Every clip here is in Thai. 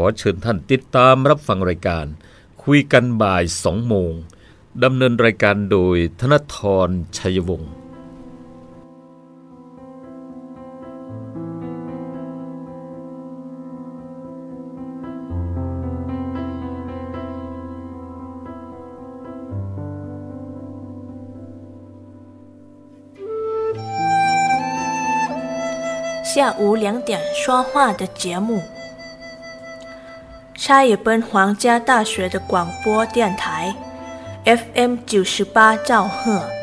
อเชิญท่านติดตามรับฟังรายการ คุยกันบ่าย 2 โมง ดำเนินรายการโดยธนทรชัยวงศ์ 下午两点说话的节目。 差一本皇家大学的广播电台，FM 九十八兆赫。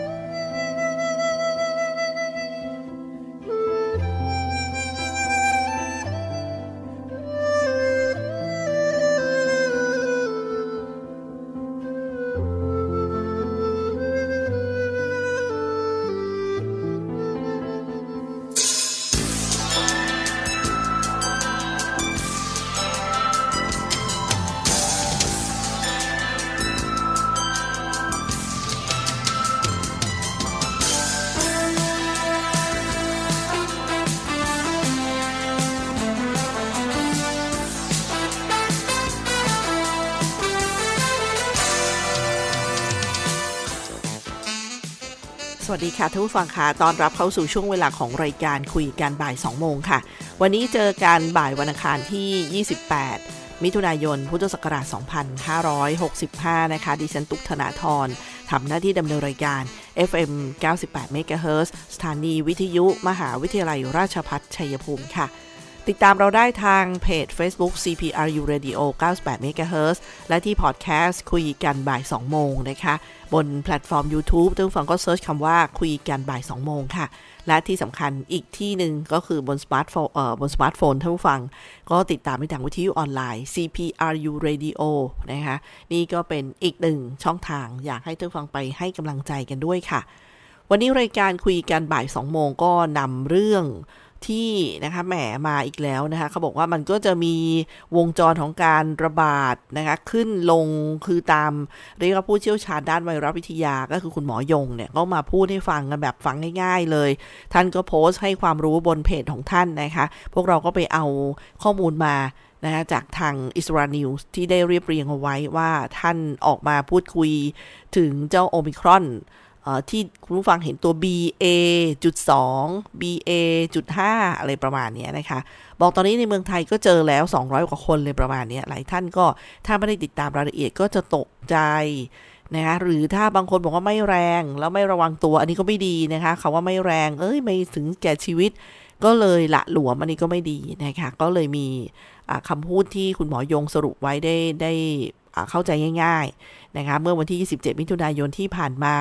ดีค่ะท่านผู้ฟังค่ะตอนรับเข้าสู่ช่วงเวลาของรายการคุยกันบ่าย 2 โมงค่ะ วันนี้เจอกันบ่ายวันอังคารที่ 28 มิถุนายน พุทธศักราช 2565 นะคะ ดิฉันตุกธนาธรทำหน้าที่ดำเนินรายการ FM 98 MHz สถานีวิทยุ มหาวิทยาลัยราชพัฒชัยภูมิค่ะ ติดตามเราได้ทางเพจ Facebook CPRU Radio 98 MHz และที่พอดแคสต์คุยกันบ่าย 2 โมงนะคะ บนแพลตฟอร์ม YouTube ท่านผู้ฟังก็ search คำว่าคุยกันบ่าย 2 โมงค่ะ และที่สำคัญอีกที่หนึ่งก็คือบนสมาร์ทโฟนเอ่อบนสมาร์ทโฟนท่านผู้ฟัง ก็ติดตามได้ทางวิทยุออนไลน์ CPRU Radio นะคะ นี่ก็เป็นอีกหนึ่งช่องทางอยากให้ท่านผู้ฟังไปให้กำลังใจกันด้วยค่ะ วันนี้รายการคุยกันบ่าย 2 โมงก็นำเรื่อง ที่นะคะแหมมาอีกแล้วนะคะเขาบอกว่ามันก็จะมีวงจรของการระบาดนะคะขึ้นลงคือตามเรียกว่าผู้เชี่ยวชาญด้านไวรัสวิทยาก็คือคุณหมอยงเนี่ยก็มาพูดให้ฟังกันแบบฟังง่าย ๆ เลย ท่านก็โพสต์ให้ความรู้บนเพจของท่านนะคะพวกเราก็ไปเอาข้อมูลมานะะจากทางอิสรานิวส์ที่ได้เรียบเรียงเอาไว้ว่าท่านออกมาพูดคุยถึงเจ้าโอมิครอน ที่คุณผู้ฟังเห็นตัว BA จุด2 BA จุด5อะไรประมาณนี้นะคะ บอกตอนนี้ในเมืองไทยก็เจอแล้ว 200 กว่าคนเลยประมาณนี้หลายท่านก็ถ้าไม่ได้ติดตามรายละเอียดก็จะตกใจนะคะหรือถ้าบางคนบอกว่าไม่แรงแล้วไม่ระวังตัวอันนี้ก็ไม่ดีนะคะคาว่าไม่แรงเอ้ยไม่ถึงแก่ชีวิต ก็เลยละหลวมอันนี้ก็ไม่ดีนะคะก็เลยมีคำพูดที่คุณหมอยงสรุปไว้ได้ได้เข้าใจง่าย ๆนะคะเมื่อวันที่ 27 มิถุนายนที่ผ่านมา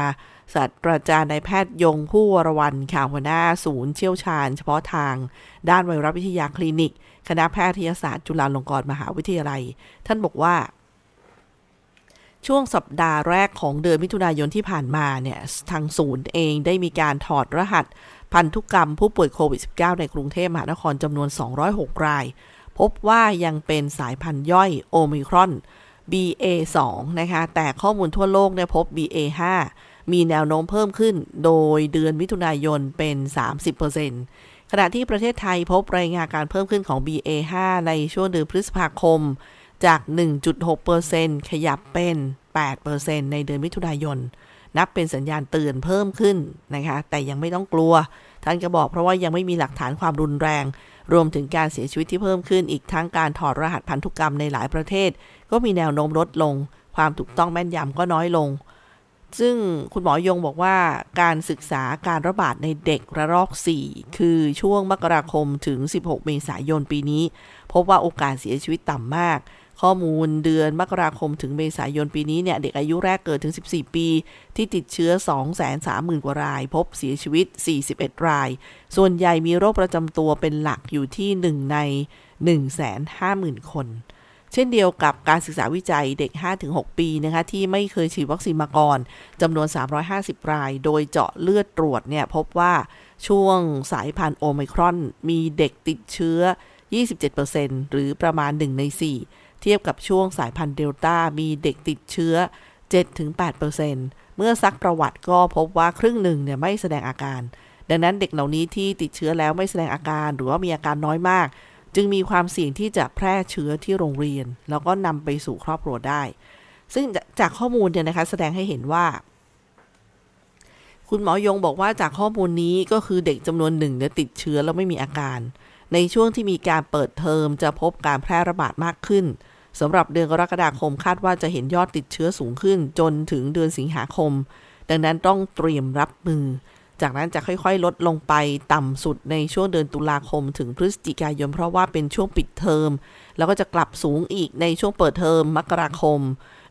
ศาสตราจารย์นายแพทย์ยงผู้วรวันข่าวหัวหน้าศูนย์เชี่ยวชาญ เฉพาะทาง ด้านไวรัสวิทยาคลินิก คณะแพทยศาสตร์จุฬาลงกรณ์มหาวิทยาลัย ท่านบอกว่า ช่วงสัปดาห์แรกของเดือนมิถุนายนที่ผ่านมาเนี่ย ทางศูนย์เองได้มีการถอดรหัส พันธุกรรมผู้ป่วยโควิด -19 ในกรุงเทพมหานครจำนวน 206 ราย พบว่ายังเป็นสายพันธุ์ย่อยโอมิครอน BA2 นะคะ แต่ข้อมูลทั่วโลกเนี่ยพบ BA5 มีแนวโน้มเพิ่มขึ้น โดยเดือนมิถุนายนเป็น 30%ขณะที่ประเทศไทยพบรายงานการเพิ่มขึ้นของ BA5 ในช่วงเดือนพฤษภาคม จาก 1.6%ขยับเป็น 8%ในเดือนมิถุนายน นับเป็นสัญญาณเตือนเพิ่มขึ้นนะคะ แต่ยังไม่ต้องกลัว ท่านก็บอกเพราะว่ายังไม่มีหลักฐานความรุนแรง รวมถึงการเสียชีวิตที่เพิ่มขึ้น อีกทั้งการถอดรหัสพันธุกรรมในหลายประเทศ ก็มีแนวโน้มลดลง ความถูกต้องแม่นยำก็น้อยลง ซึ่งคุณหมอยงบอกว่าการศึกษาการระบาดในเด็กระลอก 4 คือช่วงมกราคมถึง 16 เมษายนปีนี้ พบว่าโอกาสเสียชีวิตต่ำมาก ข้อมูลเดือนมกราคมถึงเมษายนปีนี้เนี่ย เด็กอายุแรกเกิดถึง 14 ปี ที่ติดเชื้อ 230,000 กว่าราย พบเสียชีวิต 41 ราย ส่วนใหญ่มีโรคประจำตัวเป็นหลักอยู่ที่ 1 ใน 150,000 คน เช่นเดียวกับการศึกษาวิจัยเด็ก 5-6 ปีนะคะที่ไม่เคยฉีดวัคซีนมาก่อนจำนวน 350 ราย โดยเจาะเลือดตรวจเนี่ยพบว่าช่วงสายพันธุ์โอไมครอน มีเด็กติดเชื้อ 27%หรือประมาณ 1 ใน 4 เทียบกับช่วงสายพันธุ์เดลต้ามีเด็กติดเชื้อ 7-8%เมื่อซักประวัติก็พบว่าครึ่งหนึ่งเนี่ยไม่แสดงอาการ ดังนั้นเด็กเหล่านี้ที่ติดเชื้อแล้วไม่แสดงอาการหรือว่ามีอาการน้อยมาก จึงมีความเสี่ยงที่จะแพร่เชื้อที่โรงเรียน แล้วก็นำไปสู่ครอบครัวได้ ซึ่งจากข้อมูลเนี่ยนะคะแสดงให้เห็นว่า คุณหมอยงบอกว่าจากข้อมูลนี้ก็คือเด็กจำนวนหนึ่งเนี่ยติดเชื้อแล้วไม่มีอาการ ในช่วงที่มีการเปิดเทอมจะพบการแพร่ระบาดมากขึ้นสำหรับเดือนกรกฎาคมคาดว่าจะเห็นยอดติดเชื้อสูงขึ้น จนถึงเดือนสิงหาคม ดังนั้นต้องเตรียมรับมือ จากนั้นจะค่อยๆ ลดลงไปต่ำสุดในช่วงเดือนตุลาคมถึงพฤศจิกายน เพราะว่าเป็นช่วงปิดเทอม แล้วก็จะกลับสูงอีกในช่วงเปิดเทอมมกราคม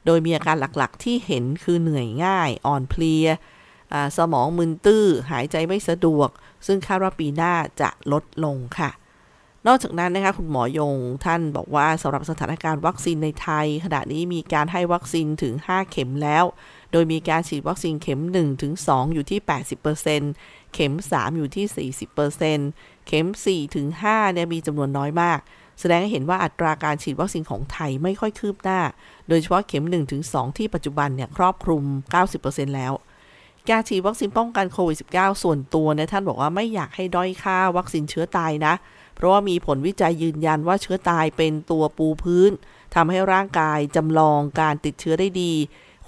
โดยมีอาการหลักๆ ที่เห็นคือเหนื่อยง่าย อ่อนเพลียสมองมึนตื้อ หายใจไม่สะดวก ซึ่งคาดว่าปีหน้าจะลดลงค่ะ นอกจากนั้นนะคะคุณหมอยงท่านบอกว่าสำหรับสถานการณ์วัคซีนในไทย ขณะนี้มีการให้วัคซีนถึง 5 เข็มแล้ว โดยมีการฉีดวัคซีนเข็ม1ถึง2อยู่ที่ 80%เข็ม 3 อยู่ที่ 40%เข็ม4ถึง5เนี่ยมีจำนวนน้อยมาก แสดงให้เห็นว่าอัตราการฉีดวัคซีนของไทยไม่ค่อยคืบหน้า โดยเฉพาะเข็ม1ถึง2ที่ปัจจุบันเนี่ยครอบคลุม 90%แล้วการฉีดวัคซีนป้องกันโควิด -19 ส่วนตัวเนี่ยท่านบอกว่าไม่อยากให้ด้อยค่าวัคซีนเชื้อตายนะ เพราะว่ามีผลวิจัยยืนยันว่าเชื้อตายเป็นตัวปูพื้นทำให้ร่างกายจำลองการติดเชื้อได้ดี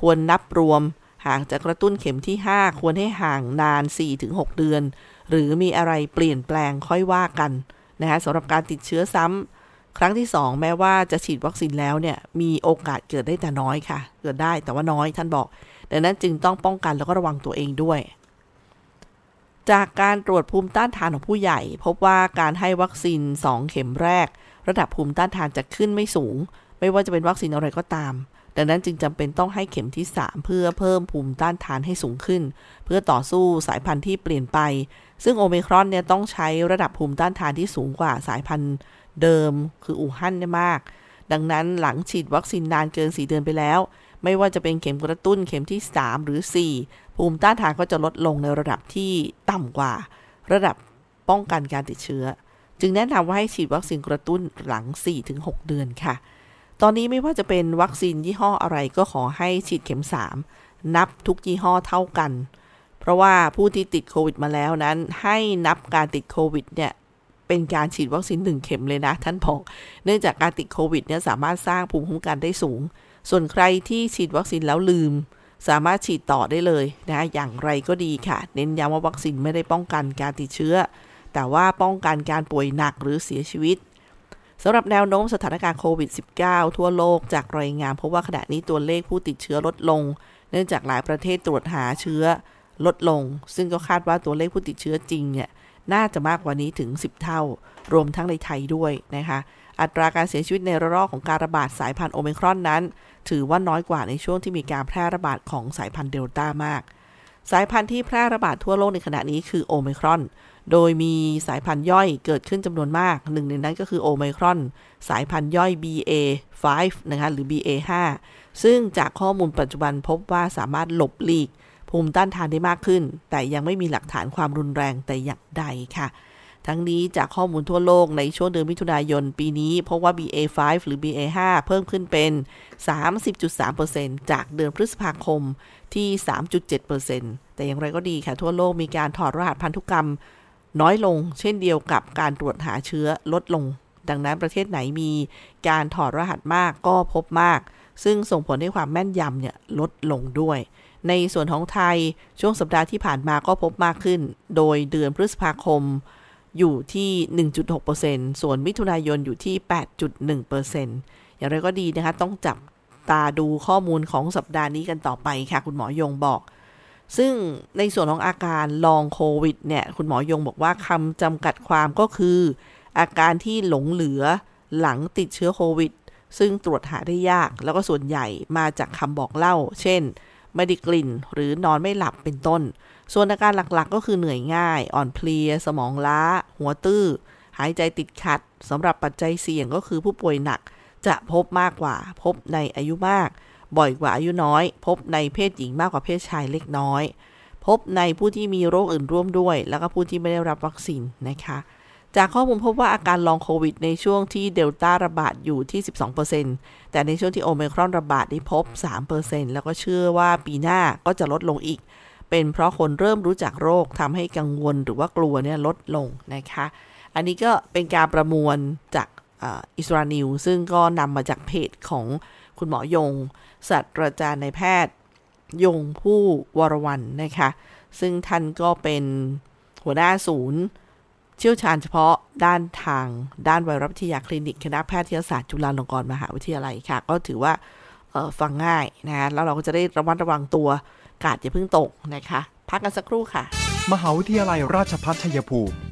ควรนับรวม หากจะกระตุ้นเข็มที่ 5 ควรให้ห่างนาน 4-6 เดือน หรือมีอะไรเปลี่ยนแปลงค่อยว่ากันนะคะสำหรับการติดเชื้อซ้ำครั้งที่ 2 แม้ว่าจะฉีดวัคซีนแล้วเนี่ยมีโอกาสเกิดได้แต่น้อยค่ะ เกิดได้แต่ว่าน้อยท่านบอก ดังนั้นจึงต้องป้องกันแล้วก็ระวังตัวเองด้วยจากการตรวจภูมิต้านทานของผู้ใหญ่ พบว่าการให้วัคซีน 2 เข็มแรก ระดับภูมิต้านทานจะขึ้นไม่สูง ไม่ว่าจะเป็นวัคซีนอะไรก็ตาม ดังนั้นจึงจำเป็นต้องให้เข็มที่ 3 เพื่อเพิ่มภูมิต้านทานให้สูงขึ้น เพื่อต่อสู้สายพันธุ์ที่เปลี่ยนไป ซึ่งโอเมครอนเนี่ยต้องใช้ระดับภูมิต้านทานที่สูงกว่าสายพันธุ์เดิม คืออู่ฮั่นเนี่ยมาก ดังนั้นหลังฉีดวัคซีนนานเกิน 4 เดือนไปแล้ว ไม่ว่าจะเป็นเข็มกระตุ้นเข็มที่ 3 หรือ 4 ภูมิต้านทานก็จะลดลงในระดับที่ต่ำกว่า ระดับป้องกันการติดเชื้อ จึงแนะนำว่าให้ฉีดวัคซีนกระตุ้นหลัง 4-6 เดือนค่ะ ตอนนี้ไม่ว่าจะเป็นวัคซีนยี่ห้ออะไรก็ขอให้ฉีดเข็ม 3 นับทุกยี่ห้อเท่ากัน เพราะว่าผู้ที่ติดโควิดมาแล้วนั้น ให้นับการติดโควิดเนี่ยเป็นการฉีดวัคซีนหนึ่งเข็มเลยนะท่านบอกเนื่องจากการติดโควิดเนี่ยสามารถสร้างภูมิคุ้มกันได้สูง ส่วนใครที่ฉีดวัคซีนแล้วลืม สามารถฉีดต่อได้เลยนะอย่างไรก็ดีค่ะ เน้นย้ำว่าวัคซีนไม่ได้ป้องกันการติดเชื้อ แต่ว่าป้องกันการป่วยหนักหรือเสียชีวิต สำหรับแนวโน้มสถานการณ์โควิด -19 ทั่วโลกจากรายงานพบว่าขณะนี้ตัวเลขผู้ติดเชื้อลดลง เนื่องจากหลายประเทศตรวจหาเชื้อลดลง ซึ่งก็คาดว่าตัวเลขผู้ติดเชื้อจริงเนี่ยน่าจะมากกว่านี้ถึง 10 เท่า รวมทั้งในไทยด้วยนะคะ อัตราการเสียชีวิตในระลอกของการระบาดสายพันธุ์โอเมครอนนั้น ถือว่าน้อยกว่าในช่วงที่มีการแพร่ระบาดของสายพันธุ์เดลต้ามาก สายพันธุ์ที่แพร่ระบาดทั่วโลกในขณะนี้คือโอเมครอน โดยมีสายพันธุ์ย่อยเกิดขึ้นจำนวนมาก หนึ่งในนั้นก็คือโอไมครอน สายพันธุ์ย่อย BA5 นะคะหรือ BA5 ซึ่งจากข้อมูลปัจจุบันพบว่าสามารถหลบหลีก ภูมิต้านทานได้มากขึ้น แต่ยังไม่มีหลักฐานความรุนแรงแต่อย่างใดค่ะ ทั้งนี้จากข้อมูลทั่วโลกในช่วงเดือนมิถุนายนปีนี้พบว่า BA5 หรือ BA5 เพิ่มขึ้นเป็น 30.3%จากเดือนพฤษภาคมที่ 3.7%แต่อย่างไรก็ดีค่ะ ทั่วโลกมีการถอดรหัสพันธุกรรม น้อยลงเช่นเดียวกับการตรวจหาเชื้อลดลง ดังนั้นประเทศไหนมีการถอดรหัสมากก็พบมาก ซึ่งส่งผลให้ความแม่นยำเนี่ยลดลงด้วย ในส่วนของไทยช่วงสัปดาห์ที่ผ่านมาก็พบมากขึ้น โดยเดือนพฤษภาคมอยู่ที่ 1.6%ส่วนมิถุนายนอยู่ที่ 8.1%อย่างไรก็ดีนะคะ ต้องจับตาดูข้อมูลของสัปดาห์นี้กันต่อไปค่ะ คุณหมอยงบอก ซึ่งในส่วนของอาการลองโควิดเนี่ย คุณหมอยงบอกว่าคำจำกัดความก็คือ อาการที่หลงเหลือหลังติดเชื้อโควิด ซึ่งตรวจหาได้ยาก แล้วก็ส่วนใหญ่มาจากคำบอกเล่า เช่น ไม่ได้กลิ่นหรือนอนไม่หลับเป็นต้น ส่วนอาการหลักๆ ก็คือเหนื่อยง่าย อ่อนเพลีย สมองล้า หัวตื้อ หายใจติดขัดสำหรับปัจจัยเสี่ยงก็คือผู้ป่วยหนักจะพบมากกว่าพบในอายุมาก บ่อยกว่าอายุน้อย พบในเพศหญิงมากกว่าเพศชายเล็กน้อย พบในผู้ที่มีโรคอื่นร่วมด้วย แล้วก็ผู้ที่ไม่ได้รับวัคซีนนะคะ จากข้อมูลพบว่าอาการลองโควิดในช่วงที่เดลต้าระบาดอยู่ที่ 12%แต่ในช่วงที่โอเมครอนระบาดได้พบ 3%แล้วก็เชื่อว่าปีหน้าก็จะลดลงอีก เป็นเพราะคนเริ่มรู้จักโรคทำให้กังวลหรือว่ากลัวเนี่ยลดลงนะคะ อันนี้ก็เป็นการประมวลจากอิสรานิวซึ่งก็นำมาจากเพจของคุณหมอยง ศาสตราจารย์ในแพทย์ ยงผู้วรวันนะคะ ซึ่งท่านก็เป็นหัวหน้าศูนย์เชี่ยวชาญเฉพาะด้านทางด้านไวรัสวิทยาคลินิกคณะแพทยศาสตร์จุฬาลงกรณ์มหาวิทยาลัยค่ะ ก็ถือว่าฟังง่ายนะแล้วเราก็จะได้ระมัดระวังตัวกาดอย่าเพิ่งตกนะคะ พักกันสักครู่ค่ะ มหาวิทยาลัยราชภัฏชัยภูมิ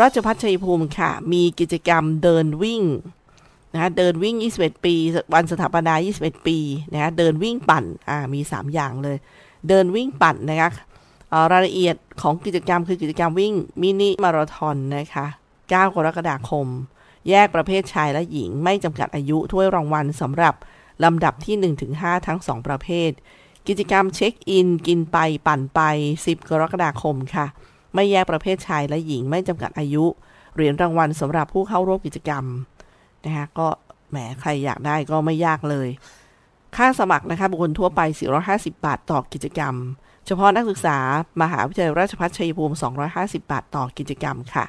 ราชพัฒชัยภูมิค่ะ มีกิจกรรมเดินวิ่งนะเดินวิ่ง 21 ปี วันสถาปนา 21 ปีนะเดินวิ่งปั่นอ่ามี 3 อย่างเลย เดินวิ่งปั่นนะคะรายละเอียดของกิจกรรมคือกิจกรรมวิ่งมินิมาราธอนนะคะ 9 กรกฎาคม แยกประเภทชายและหญิง ไม่จำกัดอายุถ้วยรางวัลสำหรับลำดับที่ 1-5 ทั้ง 2 ประเภท กิจกรรมเช็คอิน กินไปปั่นไป 10 กรกฎาคมค่ะ ไม่แยกประเภทชายและหญิงไม่จำกัดอายุ เหรียญรางวัลสำหรับผู้เข้าร่วมกิจกรรมนะคะก็แหมใครอยากได้ก็ไม่ยากเลย ค่าสมัครนะคะบุคคลทั่วไป 450 บาทต่อกิจกรรม เฉพาะนักศึกษามหาวิทยาลัยราชภัฏชัยภูมิ 250 บาทต่อกิจกรรมค่ะ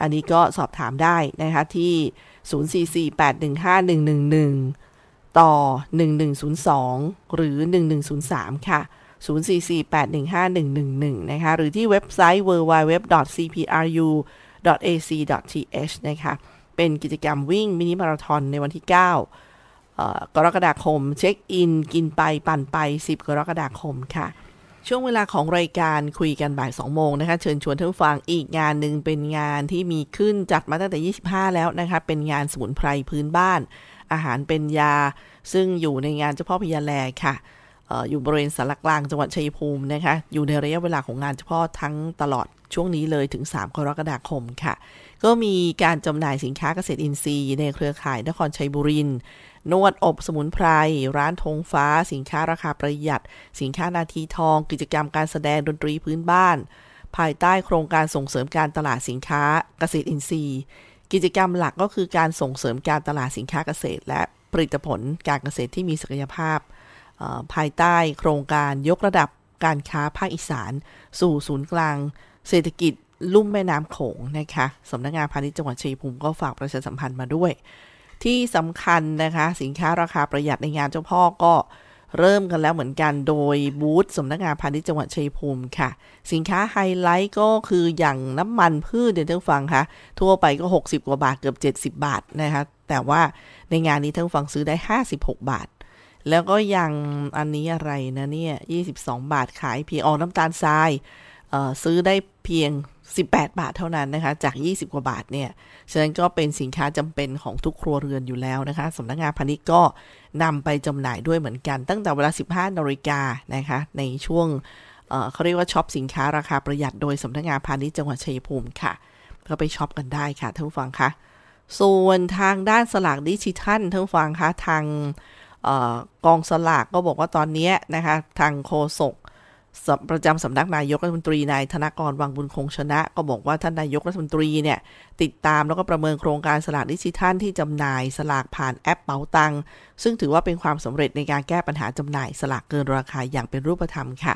อันนี้ก็สอบถามได้นะคะที่ 044815111 ต่อ 1102 หรือ 1103 ค่ะ 044815111 นะคะ หรือที่เว็บไซต์ www.cpru.ac.th นะคะ เป็นกิจกรรมวิ่งมินิมาราทอนในวันที่ 9 กรกฎาคม เช็คอิน กินไปปั่นไป 10 กรกฎาคมค่ะ ช่วงเวลาของรายการคุยกันบ่าย 2 โมงนะคะ เชิญชวนท่านฟังอีกงานหนึ่งเป็นงานที่มีขึ้นจัดมาตั้งแต่ 25 แล้วนะคะ เป็นงานสมุนไพรพื้นบ้าน อาหารเป็นยา ซึ่งอยู่ในงานเฉพาะพยาแลค่ะ อยู่บริเวณสารกลางจังหวัดชัยภูมินะคะ อยู่ในระยะเวลาของงานเฉพาะทั้งตลอดช่วงนี้เลยถึง 3 กรกฎาคมค่ะ ก็มีการจำหน่ายสินค้าเกษตรอินทรีย์ ในเครือข่ายนครชัยบุรีนวดอบสมุนไพร ร้านธงฟ้า สินค้าราคาประหยัด สินค้านาทีทอง กิจกรรมการแสดงดนตรีพื้นบ้าน ภายใต้โครงการส่งเสริมการตลาดสินค้าเกษตรอินทรีย์ กิจกรรมหลักก็คือการส่งเสริมการตลาดสินค้าเกษตร และผลิตผลการเกษตรที่มีศักยภาพ ภายใต้โครงการยกระดับการค้าภาคอีสาน สู่ศูนย์กลาง เศรษฐกิจลุ่มแม่น้ำโขงนะคะสำนักงงานพาณิชย์จังหวัดชัยภูมิก็ฝากประชาสัมพันธ์มาด้วย ที่สำคัญนะคะ สินค้าราคาประหยัดในงานเจ้าพ่อก็เริ่มกันแล้วเหมือนกันโดยบูธสำนักงานพาณิชย์จังหวัดชัยภูมิค่ะ สินค้าไฮไลท์ก็คืออย่างน้ำมันพืชเดี๋ยวท่านฟังคะทั่วไปก็ 60 กว่าบาทเกือบ 70 บาทนะคะ แต่ว่าในงานนี้ท่านฟังซื้อได้ 56 บาท แล้วก็ยังอันนี้อะไรนะเนี่ย22 บาทขายเพียงออกน้ำตาลทรายซื้อได้เพียง 18 บาทเท่านั้นนะคะ จาก 20 กว่าบาทเนี่ย ฉะนั้นก็เป็นสินค้าจำเป็นของทุกครัวเรือนอยู่แล้วนะคะสำนักงานพาณิชย์ก็นำไปจำหน่ายด้วยเหมือนกัน ตั้งแต่เวลา 15นาฬิกานะคะ ในช่วงเเขาเรียกว่าช็อปสินค้าราคาประหยัดโดยสำนักงานพาณิชย์จังหวัดชัยภูมิค่ะ ก็ไปช็อปกันได้ค่ะท่านผู้ฟังคะส่วนทางด้านสลากดิจิทัลท่านผู้ฟังคะทาง อกองสลากก็บอกว่าตอนนี้นะคะทางโฆษกประจำสำนักนายกรัฐมนตรีนายธนกรวังบุญคงชนะ ก็บอกว่าท่านนายกรัฐมนตรีเนี่ยติดตามแล้วก็ประเมินโครงการสลากดิจิทัลที่จำหน่ายสลากผ่านแอปเป๋าตังซึ่งถือว่าเป็นความสำเร็จในการแก้ปัญหาจำหน่ายสลากเกินราคาอย่างเป็นรูปธรรมค่ะ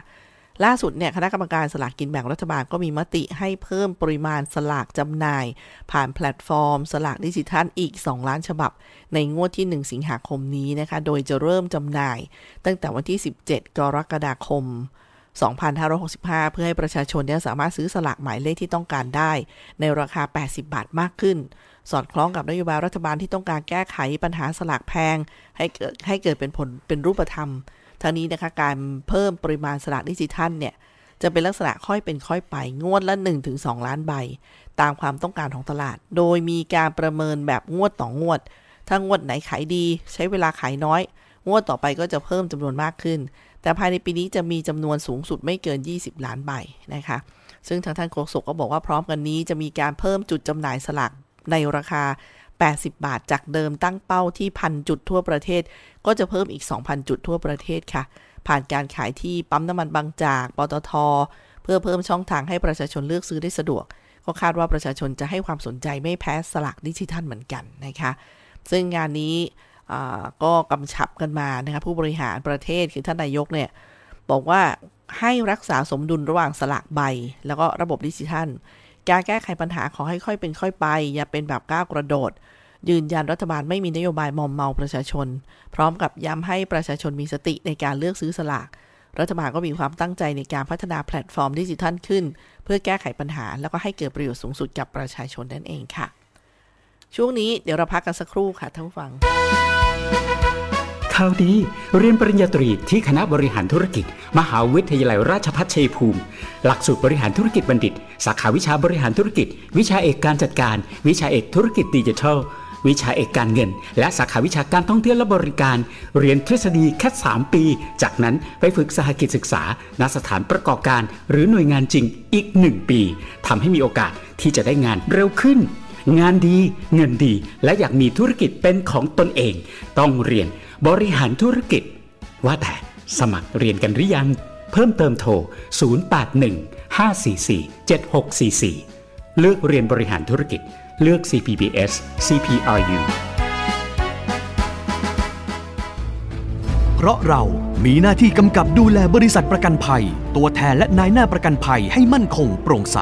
ล่าสุดเนี่ยคณะกรรมการสลากกินแบ่งรัฐบาลก็มีมติให้เพิ่มปริมาณสลากจำหน่าย ผ่านแพลตฟอร์ม สลากดิจิทัลอีก 2 ล้านฉบับ ในงวดที่ 1 สิงหาคมนี้นะคะ โดยจะเริ่มจำหน่าย ตั้งแต่วันที่ 17 กรกฎาคม 2565 เพื่อให้ประชาชนเนี่ยสามารถซื้อสลากหมายเลขที่ต้องการได้ ในราคา 80 บาทมากขึ้น สอดคล้องกับนโยบายรัฐบาลที่ต้องการแก้ไขปัญหาสลากแพง ให้เกิดให้เกิดเป็นผลเป็นรูปธรรม ทั้งนี้นะคะการเพิ่มปริมาณสลากดิจิทัลเนี่ยจะเป็นลักษณะค่อยเป็นค่อยไป งวดละ 1-2 ล้านใบ ตามความต้องการของตลาด โดยมีการประเมินแบบงวดต่องวด ถ้างวดไหนขายดี ใช้เวลาขายน้อย งวดต่อไปก็จะเพิ่มจำนวนมากขึ้น แต่ภายในปีนี้จะมีจำนวนสูงสุดไม่เกิน 20 ล้านใบนะคะ ซึ่งทางท่านโฆษกก็บอกว่าพร้อมกันนี้จะมีการเพิ่มจุดจำหน่ายสลากในราคา 80 บาท จากเดิมตั้งเป้าที่พันจุดทั่วประเทศ ก็จะเพิ่มอีก 2,000 จุดทั่วประเทศค่ะ ผ่านการขายที่ปั๊มน้ำมันบางจาก ปตท เพื่อเพิ่มช่องทางให้ประชาชนเลือกซื้อได้สะดวก ก็คาดว่าประชาชนจะให้ความสนใจไม่แพ้สลากดิจิทัลเหมือนกันนะคะ ซึ่งงานนี้ก็กำชับกันมานะคะผู้บริหารประเทศคือท่านนายกเนี่ยบอกว่าให้รักษาสมดุลระหว่างสลากใบ แล้วก็ระบบดิจิทัล การแก้ไขปัญหาขอให้ค่อยเป็นค่อยไป อย่าเป็นแบบก้าวกระโดด ยืนยันรัฐบาลไม่มีนโยบายมอมเมาประชาชน พร้อมกับย้ำให้ประชาชนมีสติในการเลือกซื้อสลาก รัฐบาลก็มีความตั้งใจในการพัฒนาแพลตฟอร์มดิจิทัลขึ้น เพื่อแก้ไขปัญหา แล้วก็ให้เกิดประโยชน์สูงสุดกับประชาชนนั่นเองค่ะ ช่วงนี้เดี๋ยวเราพักกันสักครู่ค่ะท่านผู้ฟัง ข่าวดีเรียนปริญญาตรีที่คณะบริหารธุรกิจ มหาวิทยาลัยราชภัฏชัยภูมิ หลักสูตรบริหารธุรกิจบัณฑิต สาขาวิชาบริหารธุรกิจ วิชาเอกการจัดการ วิชาเอกธุรกิจดิจิทัล วิชาเอกการเงิน และสาขาวิชาการท่องเที่ยวและบริการ เรียนทฤษฎีแค่ 3 ปี จากนั้นไปฝึกสหกิจศึกษาณสถานประกอบการ หรือหน่วยงานจริงอีก 1 ปีทำให้มีโอกาสที่จะได้งานเร็วขึ้น งานดีเงินดีและอยากมีธุรกิจเป็นของตนเอง ต้องเรียนบริหารธุรกิจ ว่าแต่สมัครเรียนกันหรือยัง เพิ่มเติมโทร 081 544 7644 เลือกเรียนบริหารธุรกิจ เลือก CPBS CPRU เพราะเรามีหน้าที่กำกับดูแลบริษัทประกันภัย ตัวแทนและนายหน้าประกันภัยให้มั่นคงโปร่งใส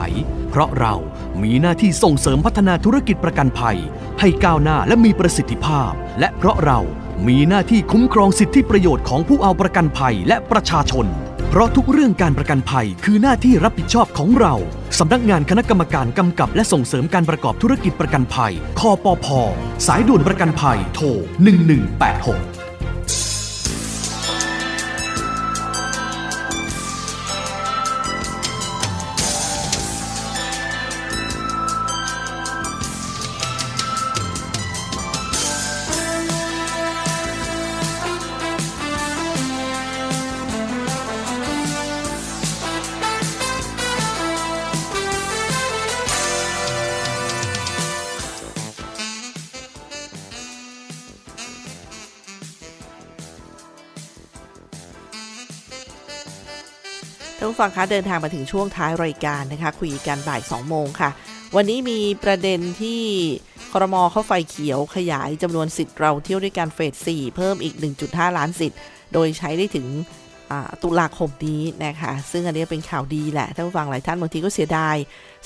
เพราะเรา มีหน้าที่ส่งเสริมพัฒนาธุรกิจประกันภัย ให้ก้าวหน้าและมีประสิทธิภาพ และเพราะเรามีหน้าที่คุ้มครองสิทธิประโยชน์ของผู้เอาประกันภัยและประชาชน เพราะทุกเรื่องการประกันภัยคือหน้าที่รับผิดชอบของเรา สำนักงานคณะกรรมการกำกับและส่งเสริมการประกอบธุรกิจประกันภัย คอปพสายด่วนประกันภัย โทร 1186 ฟังคะเดินทางมาถึงช่วงท้ายรายการนะคะคุยกันบ่าย 2 โมงค่ะ วันนี้มีประเด็นที่ครมเข้าไฟเขียวขยายจำนวนสิทธิ์เราเที่ยวด้วยการเฟส 4 เพิ่มอีก 1.5 ล้านสิทธิ์ โดยใช้ได้ถึงตุลาคมนี้นะคะ ซึ่งอันนี้เป็นข่าวดีแหละท่านผู้ฟังหลายท่านบางทีก็เสียดาย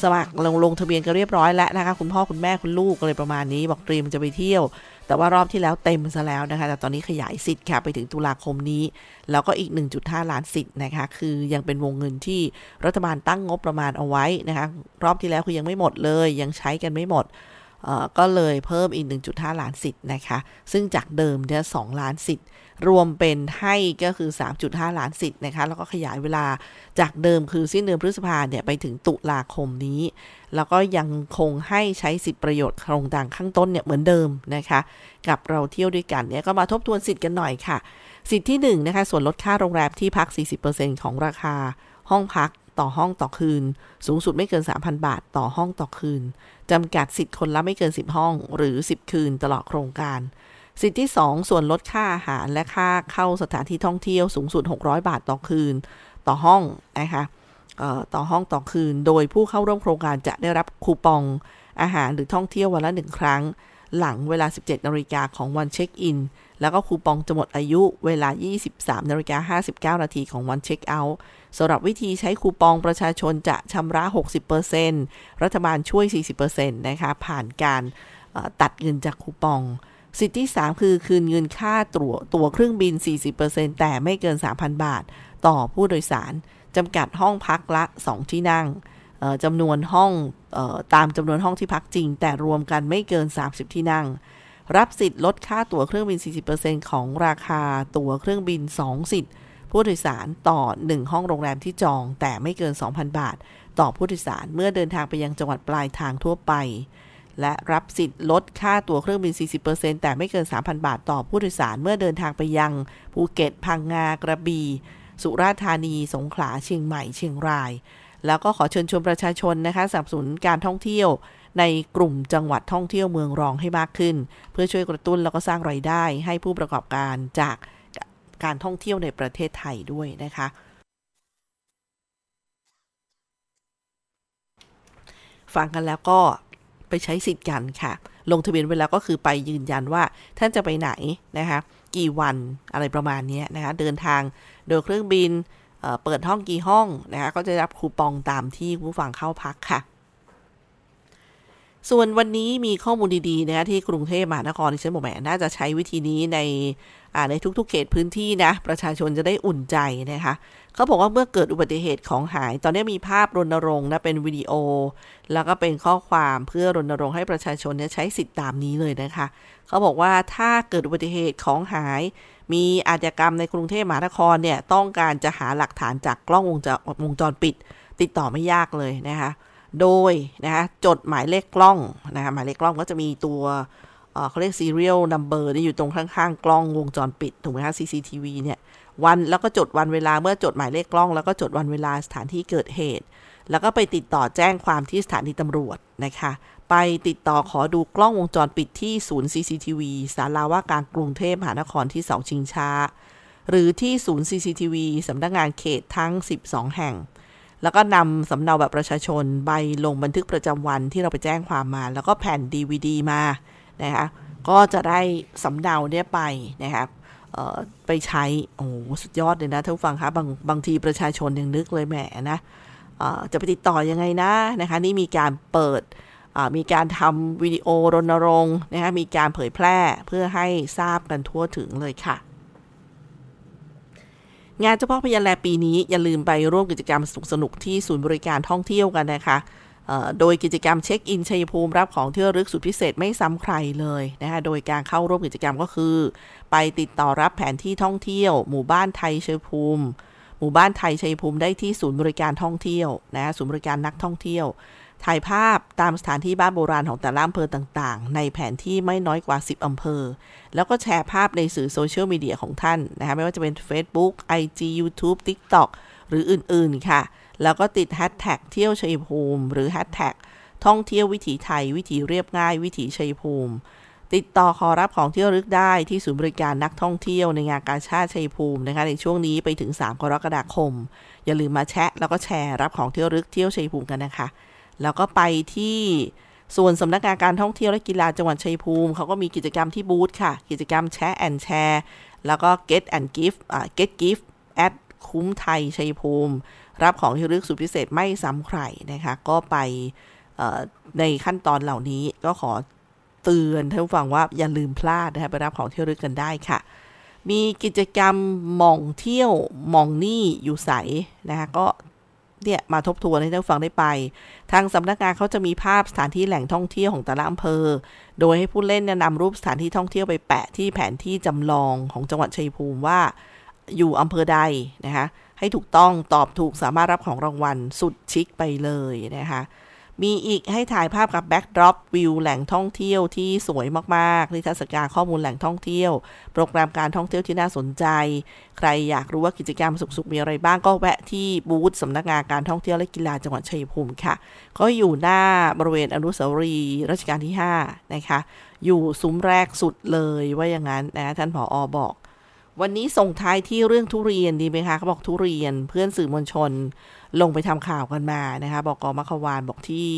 สมัครลงลงทะเบียนก็เรียบร้อยแล้วนะคะ คุณพ่อคุณแม่คุณลูกอะไรประมาณนี้ บอกเตรียมจะไปเที่ยว แต่ว่ารอบที่แล้วเต็มซะแล้วนะคะ แต่ตอนนี้ขยายสิทธิ์ค่ะไปถึงตุลาคมนี้ แล้วก็อีก 1.5 ล้านสิทธิ์นะคะ คือยังเป็นวงเงินที่รัฐบาลตั้งงบประมาณเอาไว้นะคะ รอบที่แล้วคือยังไม่หมดเลย ยังใช้กันไม่หมดก็เลยเพิ่มอีก 1.5 ล้านสิทธิ์นะคะ ซึ่งจากเดิมเนี่ย2ล้านสิทธิ์ รวมเป็นให้ก็คือ 3.5 ล้านสิทธิ์นะคะ แล้วก็ขยายเวลาจากเดิมคือสิ้นเดือนพฤษภาเนี่ยไปถึงตุลาคมนี้ แล้วก็ยังคงให้ใช้สิทธิประโยชน์โครงต่างข้างต้นเนี่ยเหมือนเดิมนะคะ กับเราเที่ยวด้วยกันเนี่ยก็มาทบทวนสิทธิ์กันหน่อยค่ะ สิทธิ์ที่1นะคะส่วนลดค่าโรงแรมที่พัก 40%ของราคาห้องพักต่อห้องต่อคืน สูงสุดไม่เกิน 3,000 บาทต่อห้องต่อคืนจำกัดสิทธิ์คนละไม่เกิน 10 ห้อง หรือ 10 คืนตลอดโครงการ สิทธิที่2ส่วนลดค่าอาหารและค่าเข้าสถานที่ท่องเที่ยวสูงสุด 600 บาทต่อคืนต่อห้องนะคะต่อห้องต่อคืน โดยผู้เข้าร่วมโครงการจะได้รับคูปองอาหารหรือท่องเที่ยววันละหนึ่งครั้ง หลังเวลา 17นาฬิกาของวันเช็คอิน แล้วก็คูปองจะหมดอายุเวลา 23นาฬิกา59 นาทีของวันเช็คเอาท์สำหรับวิธีใช้คูปองประชาชนจะชำระ 60%รัฐบาลช่วย 40%นะคะผ่านการตัดเงินจากคูปอง สิทธิที่3คือคืนเงินค่าตั๋วตั๋วเครื่องบิน 40%แต่ไม่เกิน 3,000 บาท ต่อผู้โดยสารจำกัดห้องพักละ 2 ที่นั่งจำนวนห้องตามจำนวนห้องที่พักจริง แต่รวมกันไม่เกิน 30 ที่นั่ง รับสิทธิ์ลดค่าตั๋วเครื่องบิน 40%ของราคาตั๋วเครื่องบิน 2 สิทธิ์ ผู้โดยสารต่อ 1 ห้องโรงแรมที่จอง แต่ไม่เกิน 2,000 บาท ต่อผู้โดยสารเมื่อเดินทางไปยังจังหวัดปลายทางทั่วไป และรับสิทธิ์ลดค่าตั๋วเครื่องบิน 40%แต่ไม่เกิน 3,000 บาทต่อผู้โดยสารเมื่อเดินทางไปยังภูเก็ต พังงากระบี่ สุราษฎร์ธานี สงขลา เชียงใหม่ เชียงราย แล้วก็ขอเชิญชวนประชาชนนะคะสนับสนุนการท่องเที่ยวในกลุ่มจังหวัดท่องเที่ยวเมืองรองให้มากขึ้น เพื่อช่วยกระตุ้นแล้วก็สร้างไรายได้ ให้ผู้ประกอบการจากการท่องเที่ยวในประเทศไทยด้วยนะคะฟังกันแล้วก็ ไปใช้สิทธิ์กันค่ะ ลงทะเบียนเวลาก็คือไปยืนยันว่าท่านจะไปไหนนะคะ กี่วันอะไรประมาณนี้นะคะ เดินทางโดยเครื่องบินเปิดห้องกี่ห้องนะคะ ก็จะรับคูปองตามที่ผู้ฟังเข้าพักค่ะ ส่วนวันนี้มีข้อมูลดีๆนะคะที่กรุงเทพมหานครที่ฉันบอกแหมน่าจะใช้วิธีนี้ในในทุกๆเขตพื้นที่นะ ประชาชนจะได้อุ่นใจนะคะเขาบอกว่าเมื่อเกิดอุบัติเหตุของหาย ตอนนี้มีภาพรณรงค์นะเป็นวิดีโอ แล้วก็เป็นข้อความเพื่อรณรงค์ให้ประชาชนใช้สิทธิ์ตามนี้เลยนะคะเขาบอกว่าถ้าเกิดอุบัติเหตุของหาย มีอาชญากรรมในกรุงเทพมหานครเนี่ยต้องการจะหาหลักฐานจากกล้องวงจรวงจรปิด ติดต่อไม่ยากเลยนะคะ โดยนะคะจดหมายเลขกล้องนะคะหมายเลขกล้องก็จะมีตัวเขาเรียก serial number นี่อยู่ตรงข้างๆ กล้องวงจรปิด ถูกไหมคะ CCTV เนี่ย วันแล้วก็จดวันเวลาเมื่อจดหมายเลขกล้อง แล้วก็จดวันเวลาสถานที่เกิดเหตุ แล้วก็ไปติดต่อแจ้งความที่สถานีตำรวจนะคะ ไปติดต่อขอดูกล้องวงจรปิดที่ศูนย์ CCTV สาราว่าการกรุงเทพมหานครที่เสาชิงช้า หรือที่ศูนย์ CCTV สำนักงงานเขตทั้ง 12 แห่ง แล้วก็นำสำเนาแบบประชาชนใบลงบันทึกประจำวันที่เราไปแจ้งความมา แล้วก็แผ่น DVD มานะคะก็จะได้สำเนาเนี่ยไปนะคะไปใช้ โอ้สุดยอดเลยนะท่านฟังคะบางบางทีประชาชนยังนึกเลยแหมนะจะไปติดต่อยังไงนะนะคะ นี่มีการเปิดมีการทำวิดีโอรณรงค์นะคะมีการเผยแพร่เพื่อให้ทราบกันทั่วถึงเลยค่ะ งานเฉพาะพยันแลปีนี้อย่าลืมไปร่วมกิจกรรมสนุกสนุกที่ศูนย์บริการท่องเที่ยวกันนะคะโดยกิจกรรมเช็คอินชัยภูมิรับของเที่ยวรึกสุดพิเศษไม่ซ้ำใครเลยนะคะโดยการเข้าร่วมกิจกรรมก็คือ ไปติดต่อรับแผนที่ท่องเที่ยว หมู่บ้านไทยชัยภูมิ หมู่บ้านไทยชัยภูมิได้ที่ศูนย์บริการท่องเที่ยวนะศูนย์บริการนักท่องเที่ยว ถ่ายภาพตามสถานที่บ้านโบราณของแต่ละอำเภอต่างๆ ในแผนที่ไม่น้อยกว่า 10 อำเภอ แล้วก็แชร์ภาพในสื่อโซเชียลมีเดียของท่านนะคะไม่ว่าจะเป็น Facebook IG YouTube TikTok หรืออื่นๆค่ะ แล้วก็ติดแฮชแท็กเที่ยวชัยภูมิ หรือแฮชแท็กท่องเที่ยววิถีไทย วิถีเรียบง่าย วิถีชัยภูมิ ติดต่อขอรับของเที่ยวรึกได้ที่ศูนย์บริการนักท่องเที่ยวในงานกาชาติชัยภูมินะคะในช่วงนี้ไปถึง 3 กรกฎาคม อย่าลืมมาแชะแล้วก็แชร์รับของเที่ยวรึกเที่ยวชัยภูมิกันนะคะ แล้วก็ไปที่ส่วนสำนักงานการท่องเที่ยวและกีฬาจังหวัดชัยภูมิเขาก็มีกิจกรรมที่บูธค่ะ กิจกรรมแชร์แอนแชร์แล้วก็ get and gift อ่า get gift at คุ้มไทยชัยภูมิ รับของที่รึกสุดพิเศษไม่ซ้ำใครนะคะ ก็ไปในขั้นตอนเหล่านี้ก็ขอเตือนท่านผู้ฟังว่าอย่าลืมพลาดนะคะไปรับของที่รึกกันได้ค่ะ มีกิจกรรมมองเที่ยวมองนี่อยู่ใสนะคะก็ เนี่ยมาทบทวนให้ท่านฟังได้ไป ทางสำนักงานเขาจะมีภาพสถานที่แหล่งท่องเที่ยวของแต่ละอำเภอ โดยให้ผู้เล่นนำรูปสถานที่ท่องเที่ยวไปแปะที่แผนที่จำลองของจังหวัดชัยภูมิว่า อยู่อำเภอใดนะคะให้ถูกต้องตอบถูกสามารถรับของรางวัลสุดชิคไปเลยนะคะ มีอีกให้ถ่ายภาพกับแบ็กดรอปวิวแหล่งท่องเที่ยวที่สวยมากๆนิทรรศการข้อมูลแหล่งท่องเที่ยว โปรแกรมการท่องเที่ยวที่น่าสนใจ ใครอยากรู้ว่ากิจกรรมสุขๆมีอะไรบ้างก็แวะที่บูธสำนักงานการท่องเที่ยวและกีฬาจังหวัดชัยภูมิค่ะ ก็อยู่หน้าบริเวณอนุสาวรีย์รัชกาลที่ 5 นะคะ อยู่ซุ้มแรกสุดเลยว่าอย่างนั้นนะท่านผออบอก วันนี้ส่งท้ายที่เรื่องทุเรียนดีไหมคะเขาบอกทุเรียนเพื่อนสื่อมวลชนลงไปทำข่าวกันมานะคะบอกกอมัควานบอกที่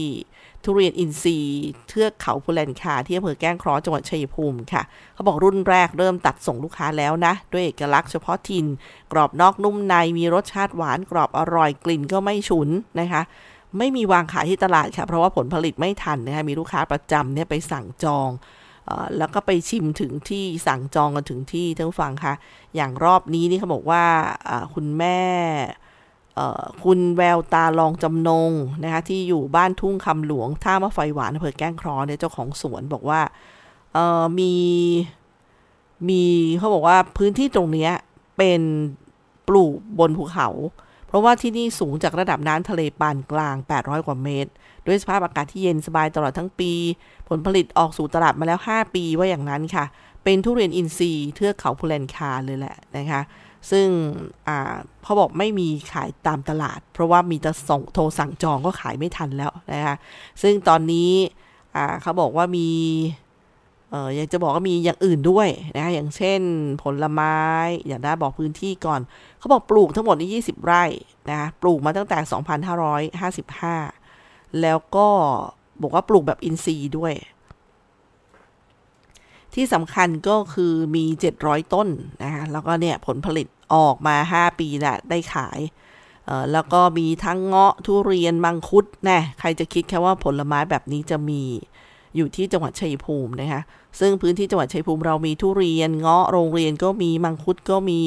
ทุเรียนอินทรีย์เทือกเขาพูแลนคาที่อำเภอแก้งครอจังหวัดชัยภูมิค่ะ เขาบอกรุ่นแรกเริ่มตัดส่งลูกค้าแล้วนะ ด้วยเอกลักษณ์เฉพาะถิ่น กรอบนอกนุ่มในมีรสชาติหวานกรอบอร่อยกลิ่นก็ไม่ฉุนนะคะ ไม่มีวางขายที่ตลาดค่ะ เพราะว่าผลผลิตไม่ทันนะคะมีลูกค้าประจำเนี่ยไปสั่งจอง แล้วก็ไปชิมถึงที่สั่งจองกันถึงที่ท่านผู้ฟังค่ะ อย่างรอบนี้นี่เขาบอกว่าคุณแม่คุณแววตาลองจำนงนะคะที่อยู่บ้านทุ่งคำหลวงท่ามะไฟหวานอำเภอแก้งครอเนี่ยเจ้าของสวนบอกว่ามีมีเขาบอกว่าพื้นที่ตรงนี้เป็นปลูกบนภูเขา เพราะว่าที่นี่สูงจากระดับน้ำทะเลปานกลาง 800 กว่าเมตร ด้วยสภาพอากาศที่เย็นสบายตลอดทั้งปี ผลผลิตออกสู่ตลาดมาแล้ว 5 ปีว่าอย่างนั้นค่ะ เป็นทุเรียนอินทรีย์เทือกเขาพูแลนคาเลยแหละนะคะ ซึ่งเขาบอกไม่มีขายตามตลาด เพราะว่ามีแต่ส่งโทรสั่งจองก็ขายไม่ทันแล้วนะคะ ซึ่งตอนนี้เขาบอกว่ามี เอออยากจะบอกว่ามีอย่างอื่นด้วยนะคะอย่างเช่นผลไม้ อย่างได้บอกพื้นที่ก่อน เขาบอกปลูกทั้งหมดนี่20 ไร่นะคะปลูกมาตั้งแต่ 2555 แล้วก็บอกว่าปลูกแบบอินทรีย์ด้วย ที่สำคัญก็คือมี 700 ต้นนะคะแล้วก็เนี่ยผลผลิตออกมา 5 ปีแหละได้ขายแล้วก็มีทั้งเงาะทุเรียนมังคุดนะใครจะคิดแค่ว่าผลไม้แบบนี้จะมี อยู่ที่จังหวัดชัยภูมินะคะ ซึ่งพื้นที่จังหวัดชัยภูมิเรามีทุเรียนเงาะโรงเรียนก็มีมังคุดก็มี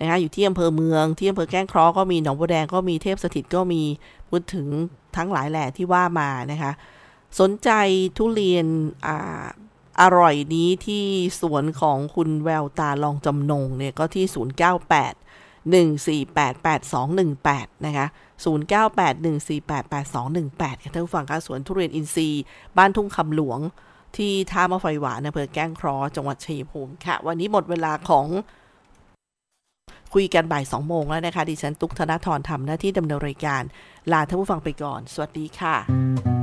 นะคะอยู่ที่อำเภอเมืองที่อำเภอแก้งเคราะห์ก็มีหนองบัวแดงก็มีเทพสถิตก็มีพูดถึงทั้งหลายแหล่ที่ว่ามานะคะ สนใจทุเรียนอ่าอร่อยนี้ที่สวนของคุณแววตาลองจำนงเนี่ยก็ที่ 098 1488218 นะคะ 098 1488218ค่ะท่านผู้ฟังคะสวนทุเรียนอินทรีย์ บ้านทุ่งคำหลวง ที่ท่ามะไฟหวานอำเภอแก้งครอจังหวัดชัยภูมิค่ะ วันนี้หมดเวลาของคุยกันบ่าย2โมงแล้วนะคะ ดิฉันตุ๊กธนทรทำหน้าที่ดำเนินรายการ ลาท่านผู้ฟังไปก่อน สวัสดีค่ะ